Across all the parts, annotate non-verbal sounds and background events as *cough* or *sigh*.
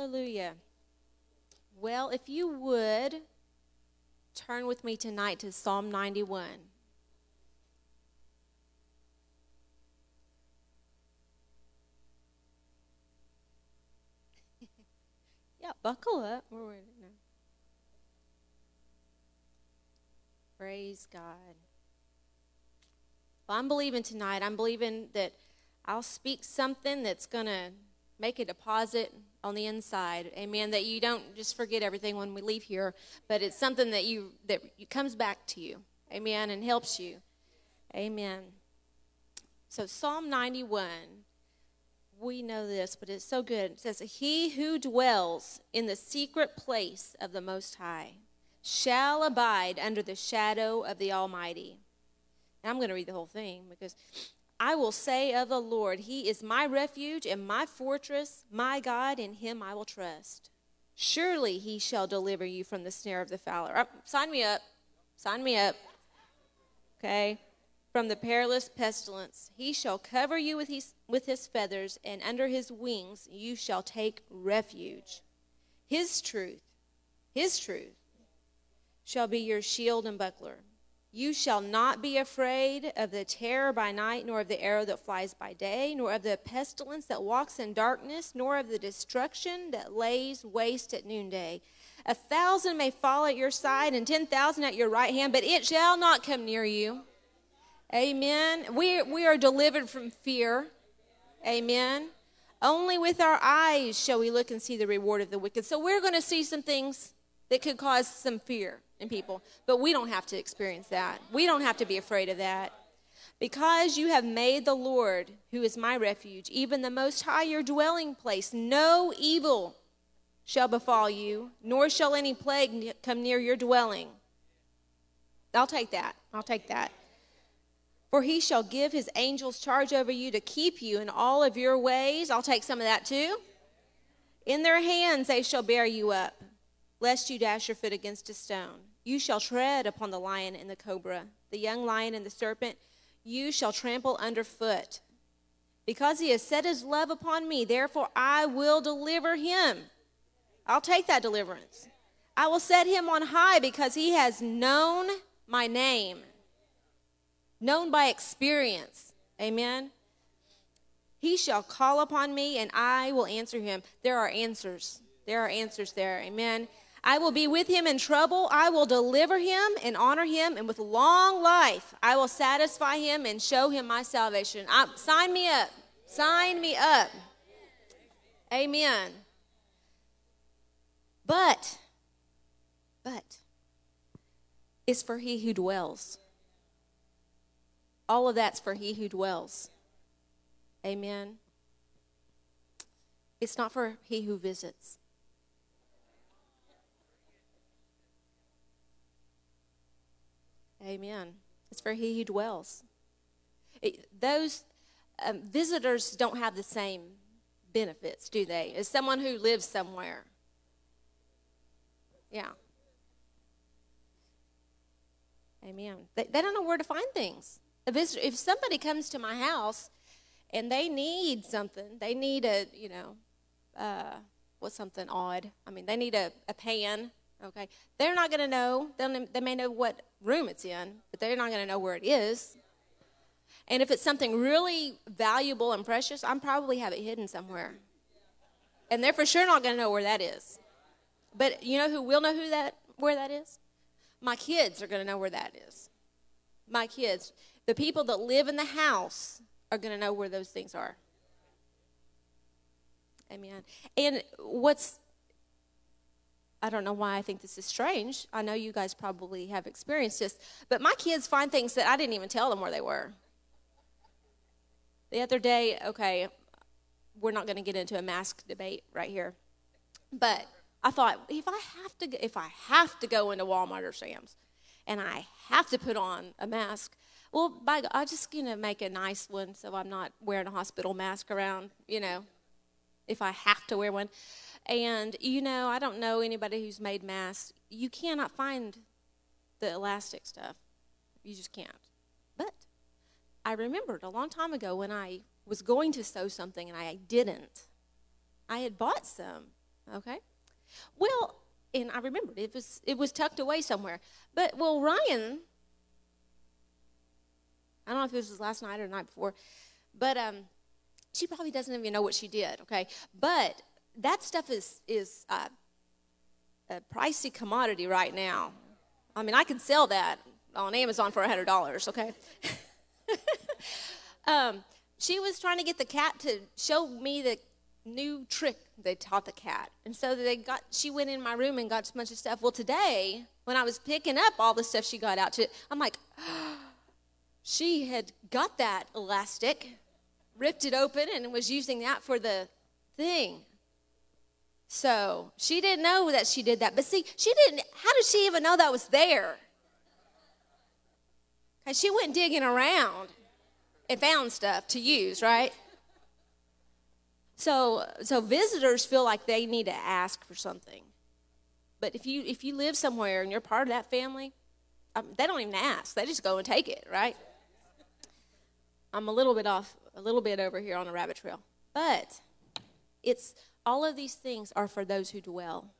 Hallelujah. Well, if you would turn with me tonight to Psalm 91. *laughs* yeah, buckle up. We're waiting now. Praise God. Well, I'm believing tonight. I'm believing that I'll speak something that's going to make a deposit on the inside. Amen. That you don't just forget everything when we leave here, but it's something that you that comes back to you. Amen. And helps you. Amen. So Psalm 91 we know this, but it's so good. It says, He who dwells in the secret place of the Most High shall abide under the shadow of the Almighty. I'm going to read the whole thing because I will say of the Lord, He is my refuge and my fortress, my God, in Him I will trust. Surely He shall deliver you from the snare of the fowler. Oh, sign me up. Sign me up. Okay? From the perilous pestilence. He shall cover you with his, with his feathers, and under His wings you shall take refuge. His truth, His truth, shall be your shield and buckler. You shall not be afraid of the terror by night, nor of the arrow that flies by day, nor of the pestilence that walks in darkness, nor of the destruction that lays waste at noonday. A thousand may fall at your side and ten thousand at your right hand, but it shall not come near you. Amen. We, we are delivered from fear. Amen. Only with our eyes shall we look and see the reward of the wicked. So we're going to see some things that could cause some fear in people. But we don't have to experience that. We don't have to be afraid of that. Because you have made the Lord, who is my refuge, even the Most High your dwelling place, no evil shall befall you, nor shall any plague come near your dwelling. I'll take that. I'll take that. For he shall give his angels charge over you to keep you in all of your ways. I'll take some of that too. In their hands they shall bear you up, lest you dash your foot against a stone. You shall tread upon the lion and the cobra, the young lion and the serpent, you shall trample underfoot. Because he has set his love upon me, therefore I will deliver him. I'll take that deliverance. I will set him on high because he has known my name, known by experience. Amen. He shall call upon me and I will answer him. There are answers. There are answers there. Amen. I will be with him in trouble. I will deliver him and honor him, and with long life I will satisfy him and show him my salvation. I, sign me up. Sign me up. Amen. But, but, it's for he who dwells. All of that's for he who dwells. Amen. It's not for he who visits. Amen. It's for he who dwells. It, those um, visitors don't have the same benefits, do they? As someone who lives somewhere. Yeah. Amen. They, they don't know where to find things. A visitor, if somebody comes to my house and they need something, they need a, you know, uh, what's something odd? I mean, they need a, a pan Okay, they're not going to know. They'll, they may know what room it's in, but they're not going to know where it is. And if it's something really valuable and precious, I'm probably have it hidden somewhere. And they're for sure not going to know where that is. But you know who will know who that where that is? My kids are going to know where that is. My kids, the people that live in the house are going to know where those things are. Amen. And what's I don't know why I think this is strange. I know you guys probably have experienced this, but my kids find things that I didn't even tell them where they were. The other day, okay, we're not going to get into a mask debate right here, but I thought if I have to, if I have to go into Walmart or Sam's, and I have to put on a mask, well, by I'll just you know make a nice one so I'm not wearing a hospital mask around. You know, if I have to wear one. And, you know, I don't know anybody who's made masks. You cannot find the elastic stuff. You just can't. But I remembered a long time ago when I was going to sew something and I didn't. I had bought some. Okay. Well, and I remembered it was it was tucked away somewhere. But well, Ryan, I don't know if it was last night or the night before, but um, she probably doesn't even know what she did. Okay, but that stuff is is uh, a pricey commodity right now. I mean, I can sell that on Amazon for a hundred dollars. Okay. *laughs* um, she was trying to get the cat to show me the new trick they taught the cat. And so they got she went in my room and got a bunch of stuff. Well, today, when I was picking up all the stuff she got out to, I'm like, oh, *gasps* she had got that elastic, ripped it open, and was using that for the thing. So she didn't know that she did that. But see, she didn't, how did she even know that was there? Because she went digging around and found stuff to use, right? So, so visitors feel like they need to ask for something. But if you if you live somewhere and you're part of that family, um, they don't even ask. They just go and take it, right? I'm a little bit off, a little bit over here on a rabbit trail, but it's all of these things are for those who dwell.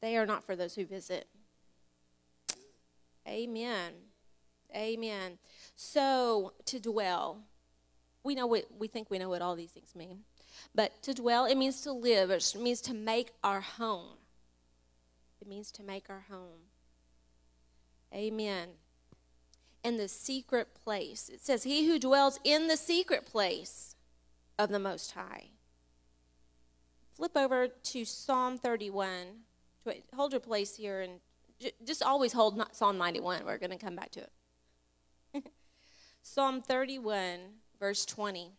They are not for those who visit. Amen. Amen. So to dwell, we know what we think we know what all these things mean. But to dwell, it means to live, it means to make our home. It means to make our home. Amen. In the secret place. It says, He who dwells in the secret place of the Most High. Flip over to Psalm 31. Hold your place here and just always hold Psalm 91. We're going to come back to it. *laughs* Psalm 31 verse 20.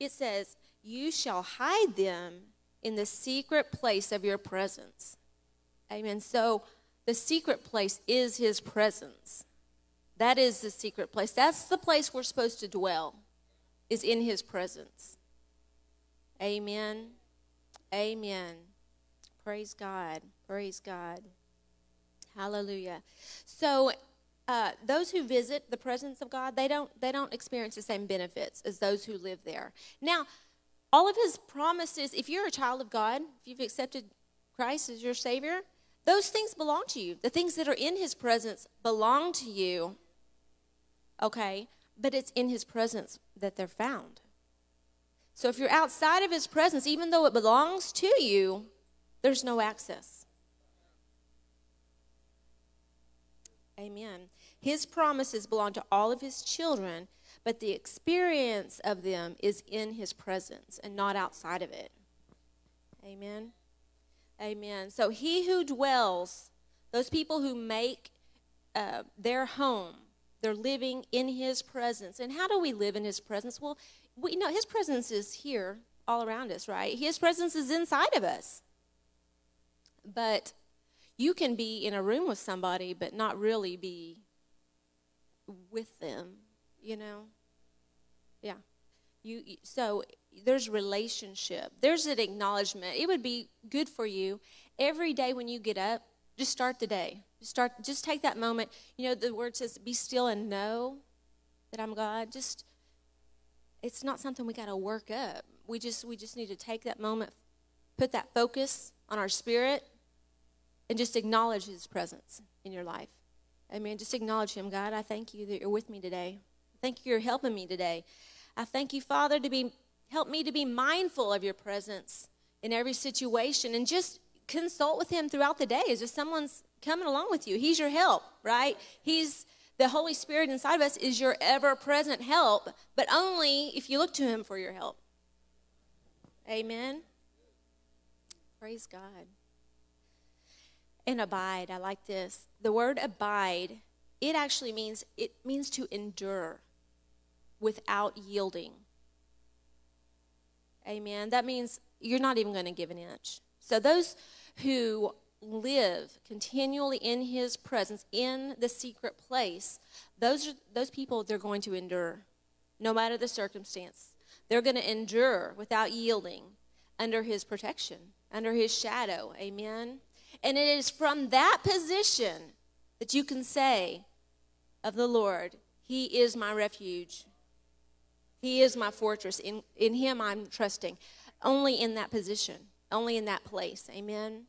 It says, You shall hide them in the secret place of your presence. Amen. So the secret place is his presence. That is the secret place. That's the place we're supposed to dwell, is in his presence. Amen. Amen. Praise God. Praise God. Hallelujah. So uh, those who visit the presence of God, they don't they don't experience the same benefits as those who live there. Now, all of His promises. If you're a child of God, if you've accepted Christ as your Savior, those things belong to you. The things that are in His presence belong to you. Okay, but it's in His presence that they're found. So if you're outside of His presence, even though it belongs to you, there's no access. Amen. His promises belong to all of his children, but the experience of them is in his presence and not outside of it. Amen. Amen. So he who dwells, those people who make uh, their home, they're living in his presence. And how do we live in his presence? Well, we know his presence is here all around us, right? His presence is inside of us. But you can be in a room with somebody but not really be with them, you know? Yeah. You so there's relationship. There's an acknowledgement. It would be good for you every day when you get up, just start the day. Start just take that moment. You know the word says be still and know that I'm God. Just it's not something we got to work up. We just we just need to take that moment, put that focus on our spirit and just acknowledge his presence in your life. Amen. Just acknowledge him. God, I thank you that you're with me today. Thank you you're helping me today. I thank you, Father, to be help me to be mindful of your presence in every situation and just consult with him throughout the day. Is there someone's coming along with you? He's your help, right? He's the Holy Spirit inside of us is your ever present help, but only if you look to him for your help. Amen. Praise God and abide. I like this. The word abide, it actually means it means to endure without yielding. Amen. That means you're not even going to give an inch. So those who live continually in his presence in the secret place, those are those people they're going to endure no matter the circumstance. They're going to endure without yielding under his protection, under his shadow. Amen. And it is from that position that you can say of the Lord, He is my refuge. He is my fortress. In, in Him, I'm trusting. Only in that position, only in that place. Amen.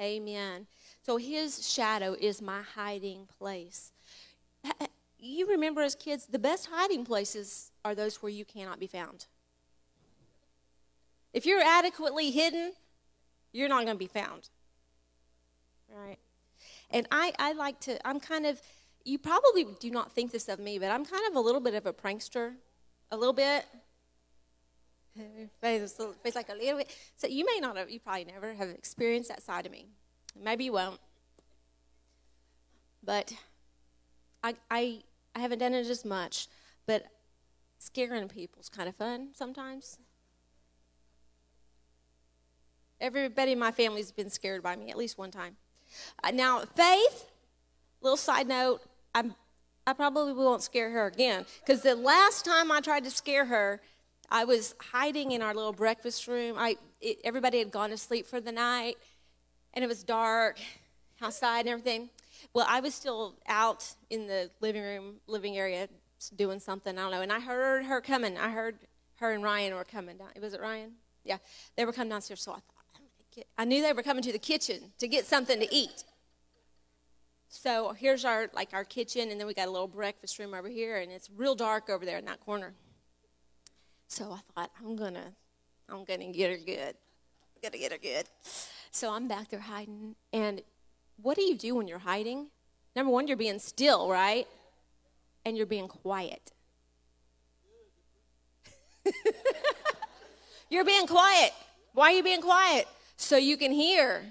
Amen. So His shadow is my hiding place. You remember as kids, the best hiding places are those where you cannot be found. If you're adequately hidden, you're not going to be found. Right? And I, I like to, I'm kind of, you probably do not think this of me, but I'm kind of a little bit of a prankster. A little bit. *laughs* Face like a little bit. So you may not have, you probably never have experienced that side of me. Maybe you won't. But I, I, I haven't done it as much, but scaring people is kind of fun sometimes. Everybody in my family's been scared by me at least one time. Uh, now, Faith, little side note, I'm, I probably won't scare her again because the last time I tried to scare her, I was hiding in our little breakfast room. I, it, everybody had gone to sleep for the night, and it was dark outside and everything. Well, I was still out in the living room, living area, doing something. I don't know. And I heard her coming. I heard her and Ryan were coming down. Was it Ryan? Yeah, they were coming downstairs. So I thought, I knew they were coming to the kitchen to get something to eat. So here's our like our kitchen, and then we got a little breakfast room over here, and it's real dark over there in that corner. So I thought I'm gonna, I'm gonna get her good. I'm gonna get her good. So I'm back there hiding, and what do you do when you're hiding? Number one, you're being still, right? And you're being quiet. *laughs* you're being quiet. Why are you being quiet? so you can hear.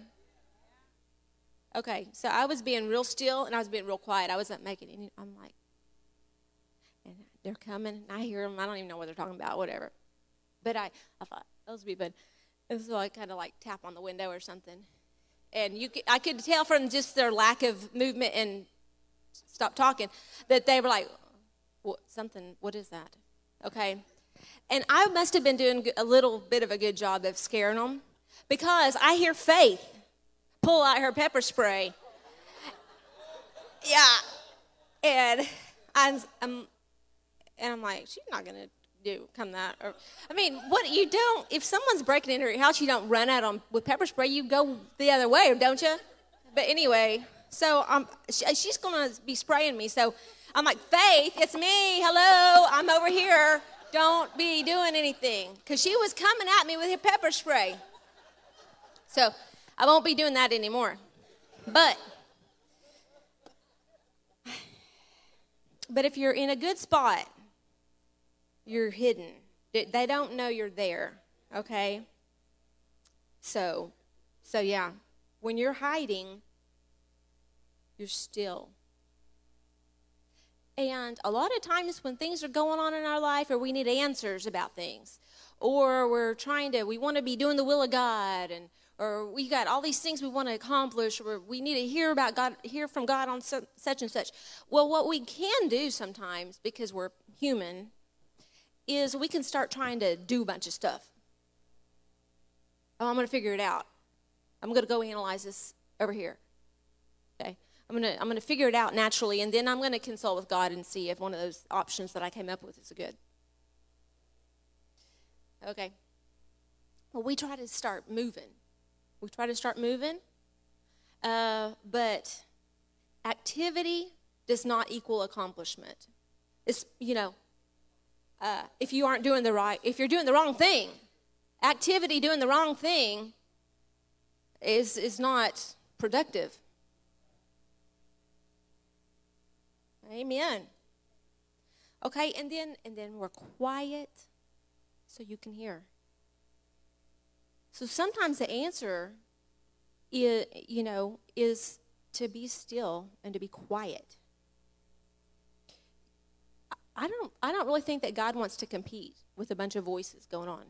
Okay, so I was being real still and I was being real quiet. I wasn't making any, I'm like, they're coming, and I hear them. I don't even know what they're talking about, whatever. But I, I thought, those would be fun. And so I kind of like tap on the window or something. And you could, I could tell from just their lack of movement and stop talking that they were like, what, something, what is that? Okay. And I must have been doing a little bit of a good job of scaring them because I hear Faith pull out her pepper spray. Yeah. And I'm, I'm and I'm like, she's not gonna do come that. Or, I mean, what you don't if someone's breaking into your house, you don't run at them with pepper spray. You go the other way, don't you? But anyway, so um, she, she's gonna be spraying me. So I'm like, Faith, it's me. Hello, I'm over here. Don't be doing anything because she was coming at me with her pepper spray. So I won't be doing that anymore. But *sighs* but if you're in a good spot, you're hidden. They don't know you're there, okay? So so yeah, when you're hiding, you're still. And a lot of times when things are going on in our life or we need answers about things, or we're trying to we want to be doing the will of God and or we got all these things we want to accomplish, or we need to hear about God, hear from God on such and such. Well, what we can do sometimes, because we're human, is we can start trying to do a bunch of stuff. Oh, I'm going to figure it out. I'm going to go analyze this over here. Okay. I'm going to I'm going to figure it out naturally, and then I'm going to consult with God and see if one of those options that I came up with is good. Okay. Well, we try to start moving we try to start moving. Uh, but activity does not equal accomplishment. It's, you know, uh, if you aren't doing the right, if you're doing the wrong thing, activity doing the wrong thing is, is not productive. Amen. Okay, and then and then we're quiet so you can hear. So sometimes the answer, is, you know, is to be still and to be quiet. I don't, I don't really think that God wants to compete with a bunch of voices going on.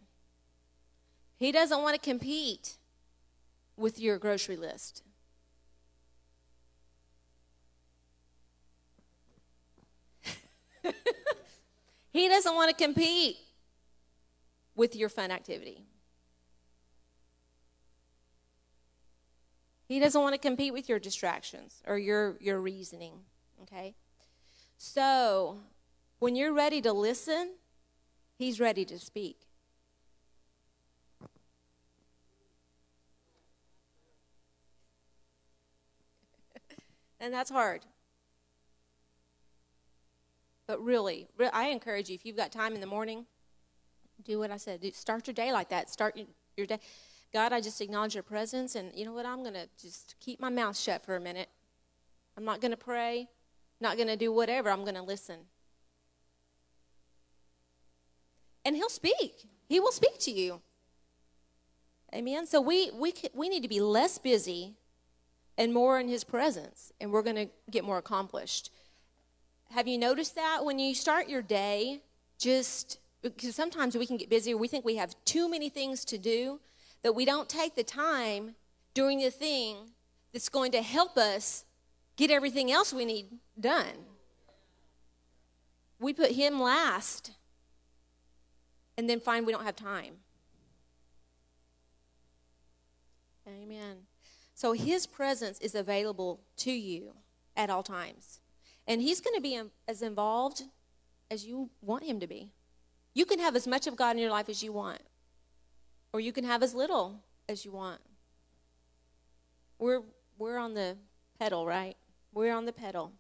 He doesn't want to compete with your grocery list. *laughs* he doesn't want to compete with your fun activity. He doesn't want to compete with your distractions or your, your reasoning. Okay? So, When you're ready to listen, He's ready to speak. *laughs* and that's hard. But really, I encourage you if you've got time in the morning, do what I said. Start your day like that. Start your day. God, I just acknowledge your presence, and you know what? I'm going to just keep my mouth shut for a minute. I'm not going to pray, not going to do whatever. I'm going to listen. And He'll speak. He will speak to you. Amen. So we we we need to be less busy and more in His presence, and we're going to get more accomplished. Have you noticed that when you start your day, just because sometimes we can get busy, we think we have too many things to do, that we don't take the time doing the thing that's going to help us get everything else we need done. We put Him last and then find we don't have time. Amen. So His presence is available to you at all times. And He's going to be as involved as you want Him to be. You can have as much of God in your life as you want, or you can have as little as you want. We're, we're on the pedal, right? We're on the pedal.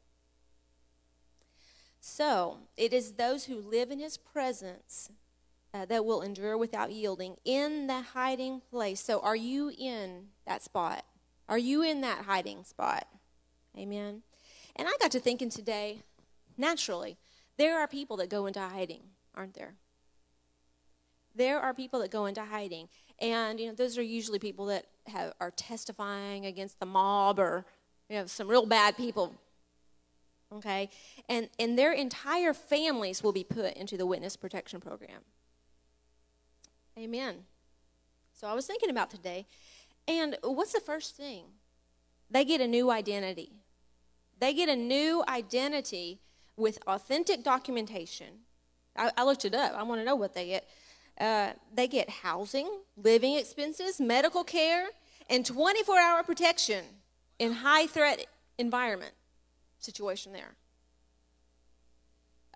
So, it is those who live in his presence uh, that will endure without yielding in the hiding place. So, are you in that spot? Are you in that hiding spot? Amen. And I got to thinking today, naturally, there are people that go into hiding, aren't there? There are people that go into hiding. And, you know, those are usually people that have, are testifying against the mob or, you know, some real bad people. Okay? And, and their entire families will be put into the witness protection program. Amen. So I was thinking about today. And what's the first thing? They get a new identity. They get a new identity with authentic documentation. I, I looked it up. I want to know what they get. Uh, they get housing, living expenses, medical care, and 24 hour protection in high threat environment situation there.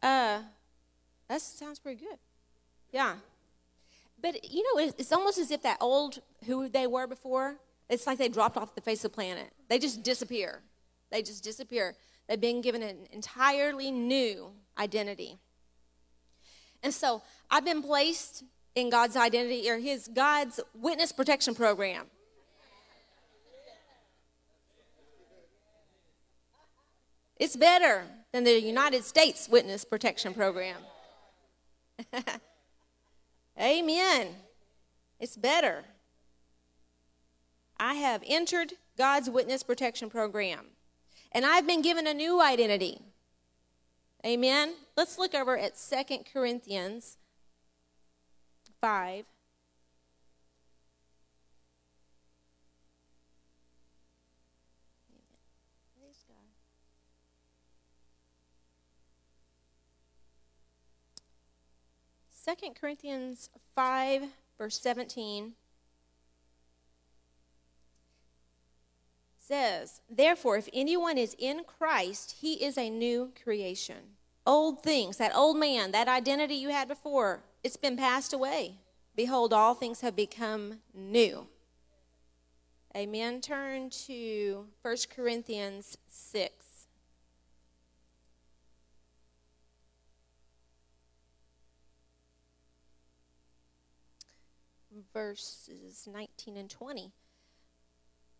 Uh, that sounds pretty good. Yeah. But you know, it's almost as if that old who they were before, it's like they dropped off the face of the planet. They just disappear. They just disappear. They've been given an entirely new identity. And so I've been placed in God's identity or his God's witness protection program. It's better than the United States Witness Protection Program. *laughs* Amen. It's better. I have entered God's Witness Protection Program, and I've been given a new identity. Amen. Let's look over at Second Corinthians 5. Second Corinthians 5, verse 17 says, Therefore, if anyone is in Christ, he is a new creation. Old things, that old man, that identity you had before, it's been passed away. Behold, all things have become new. Amen. Turn to 1 Corinthians 6. Verses 19 and 20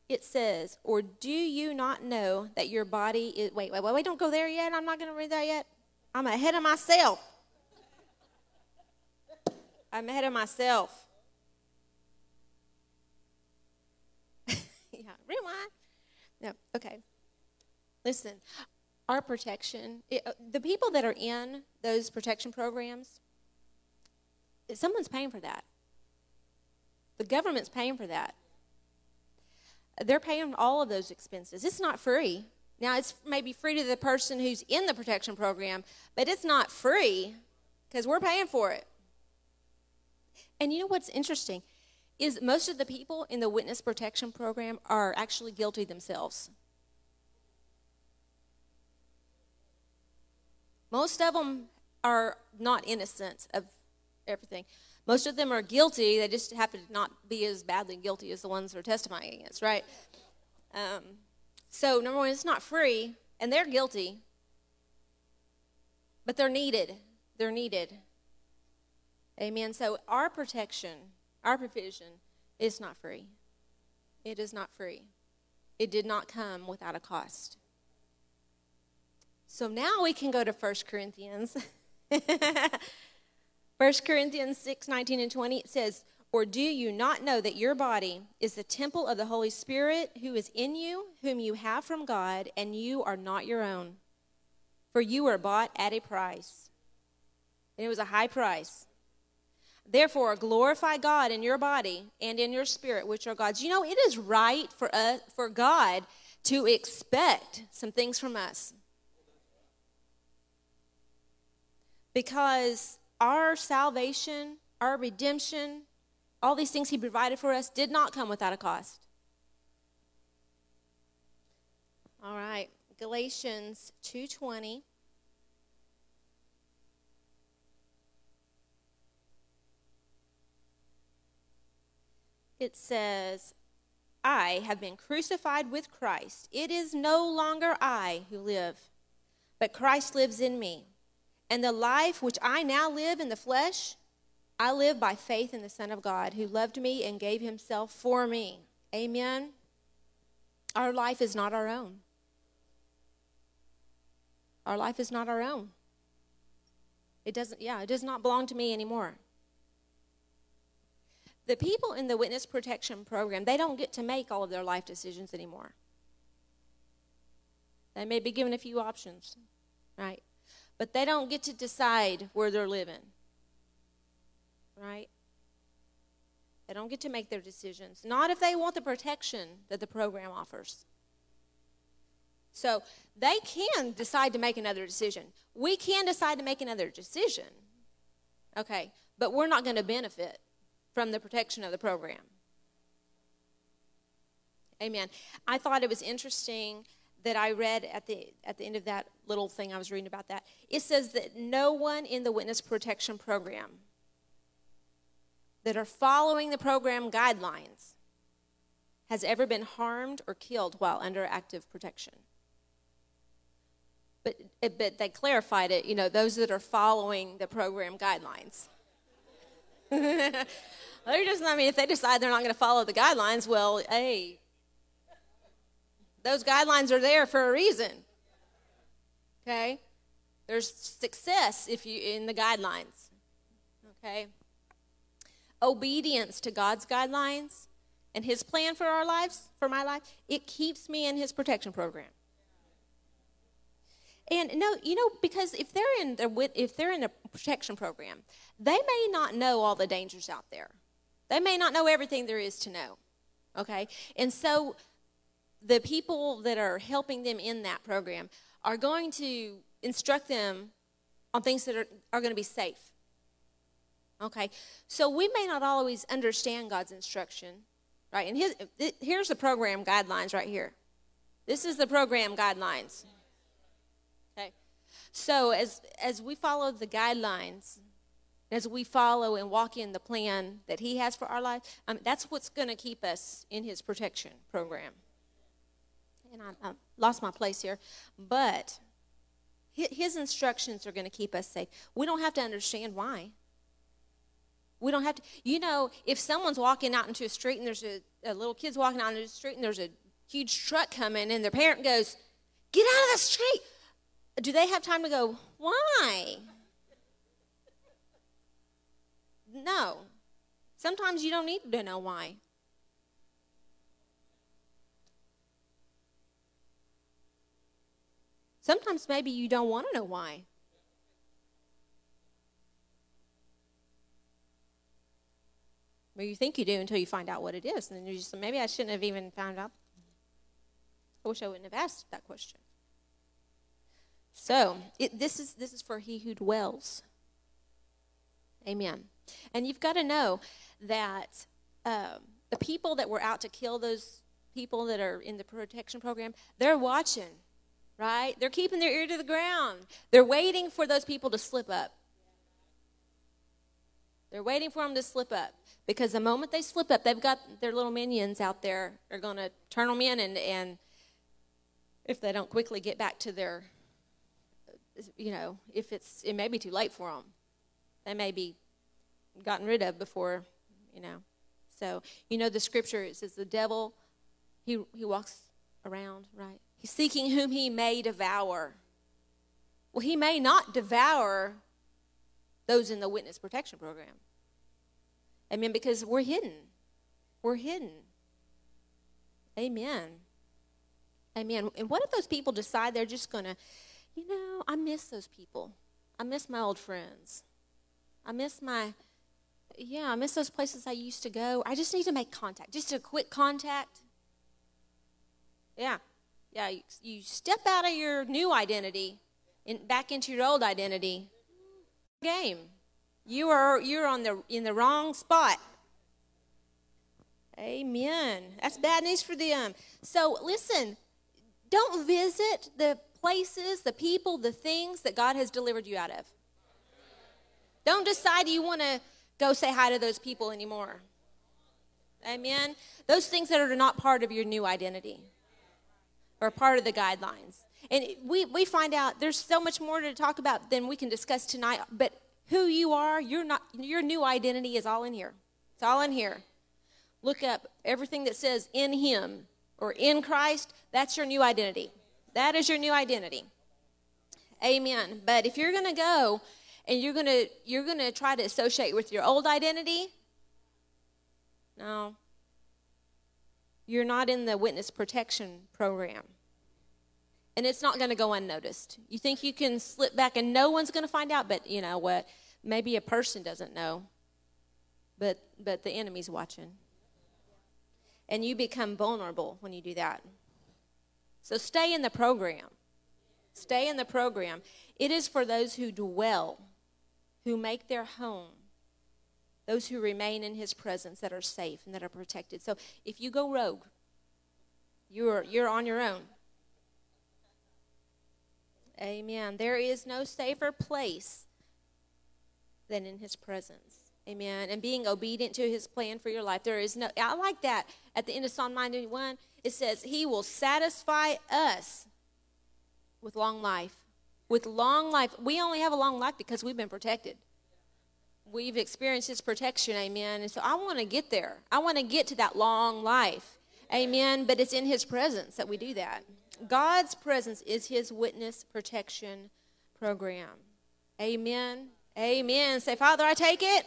it says, Or do you not know that your body is. Wait, wait, wait, wait, don't go there yet. I'm not going to read that yet. I'm ahead of myself. I'm ahead of myself. *laughs* yeah, rewind. No, okay. Listen, our protection, it, uh, the people that are in those protection programs, someone's paying for that. The government's paying for that they're paying all of those expenses. It's not free. Now, it's maybe free to the person who's in the protection program, but it's not free because we're paying for it. And you know what's interesting is most of the people in the witness protection program are actually guilty themselves. Most of them are not innocent of everything. Most of them are guilty. They just happen to not be as badly guilty as the ones they're testifying against, right? Um, so, number one, it's not free, and they're guilty, but they're needed. They're needed. Amen. So, our protection, our provision is not free. It is not free. It did not come without a cost. So now we can go to 1 Corinthians. *laughs* 1 Corinthians 6 19 and 20, it says, Or do you not know that your body is the temple of the Holy Spirit who is in you, whom you have from God, and you are not your own? For you were bought at a price. And it was a high price. Therefore, glorify God in your body and in your spirit, which are God's. You know, it is right for us, for God to expect some things from us. Because our salvation, our redemption, all these things he provided for us did not come without a cost. All right, Galatians 2:20 It says, I have been crucified with Christ. It is no longer I who live, but Christ lives in me. And the life which I now live in the flesh, I live by faith in the Son of God who loved me and gave himself for me. Amen. Our life is not our own. Our life is not our own. It doesn't, yeah, it does not belong to me anymore. The people in the witness protection program, they don't get to make all of their life decisions anymore. They may be given a few options, right? But they don't get to decide where they're living. Right? They don't get to make their decisions. Not if they want the protection that the program offers. So they can decide to make another decision. We can decide to make another decision. Okay, but we're not going to benefit from the protection of the program. Amen. I thought it was interesting that I read at the at the end of that little thing I was reading about that. It says that no one in the witness protection program that are following the program guidelines has ever been harmed or killed while under active protection. But, eh, but they clarified it, you know, those that are following the program guidelines. *laughs* they're just, I mean, if they decide they're not going to follow the guidelines, well, hey, those guidelines are there for a reason. Okay? There's success if you in the guidelines. Okay? Obedience to God's guidelines and his plan for our lives, for my life, it keeps me in his protection program. And no, you know, because if they're in the if they're in a protection program, they may not know all the dangers out there. They may not know everything there is to know. Okay? And so the people that are helping them in that program are going to instruct them on things that are, are going to be safe. Okay, so we may not always understand God's instruction, right? And his, here's the program guidelines right here. This is the program guidelines. Okay, so as as we follow the guidelines, as we follow and walk in the plan that He has for our life, um, that's what's going to keep us in His protection program I, I uh, lost my place here, but his instructions are going to keep us safe. We don't have to understand why. We don't have to, you know, if someone's walking out into a street and there's a, a little kid's walking out into the street and there's a huge truck coming and their parent goes, Get out of the street. Do they have time to go, Why? No. Sometimes you don't need to know why. Sometimes maybe you don't want to know why. Well, you think you do until you find out what it is. And then you just, maybe I shouldn't have even found out. I wish I wouldn't have asked that question. So, it, this, is, this is for he who dwells. Amen. And you've got to know that um, the people that were out to kill those people that are in the protection program, they're watching right? They're keeping their ear to the ground. They're waiting for those people to slip up. They're waiting for them to slip up because the moment they slip up, they've got their little minions out there. They're going to turn them in, and, and if they don't quickly get back to their, you know, if it's it may be too late for them, they may be gotten rid of before, you know. So you know the scripture it says the devil, he he walks around right. He's seeking whom he may devour. Well, he may not devour those in the witness protection program. Amen. Because we're hidden. We're hidden. Amen. Amen. And what if those people decide they're just going to, you know, I miss those people. I miss my old friends. I miss my, yeah, I miss those places I used to go. I just need to make contact, just a quick contact. Yeah. Yeah. You, you step out of your new identity and back into your old identity game. You are you're on the in the wrong spot. Amen. That's bad news for them. So listen, don't visit the places, the people, the things that God has delivered you out of. Don't decide you want to go say hi to those people anymore. Amen. Those things that are not part of your new identity or part of the guidelines. And we, we find out there's so much more to talk about than we can discuss tonight. But who you are, your not your new identity is all in here. It's all in here. Look up everything that says in him or in Christ, that's your new identity. That is your new identity. Amen. But if you're going to go and you're going to you're going to try to associate with your old identity, no. You're not in the witness protection program and it's not going to go unnoticed. You think you can slip back and no one's going to find out, but you know what? Maybe a person doesn't know, but but the enemy's watching. And you become vulnerable when you do that. So stay in the program. Stay in the program. It is for those who dwell, who make their home, those who remain in his presence that are safe and that are protected. So if you go rogue, you're you're on your own. Amen. There is no safer place than in his presence. Amen. And being obedient to his plan for your life. There is no, I like that. At the end of Psalm 91, it says, He will satisfy us with long life. With long life. We only have a long life because we've been protected. We've experienced his protection. Amen. And so I want to get there. I want to get to that long life. Amen. But it's in his presence that we do that. God's presence is his witness protection program. Amen. Amen. Say, Father, I take it.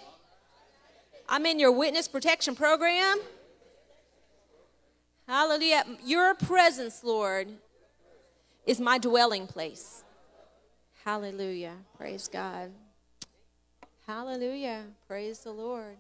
I'm in your witness protection program. Hallelujah. Your presence, Lord, is my dwelling place. Hallelujah. Praise God. Hallelujah. Praise the Lord.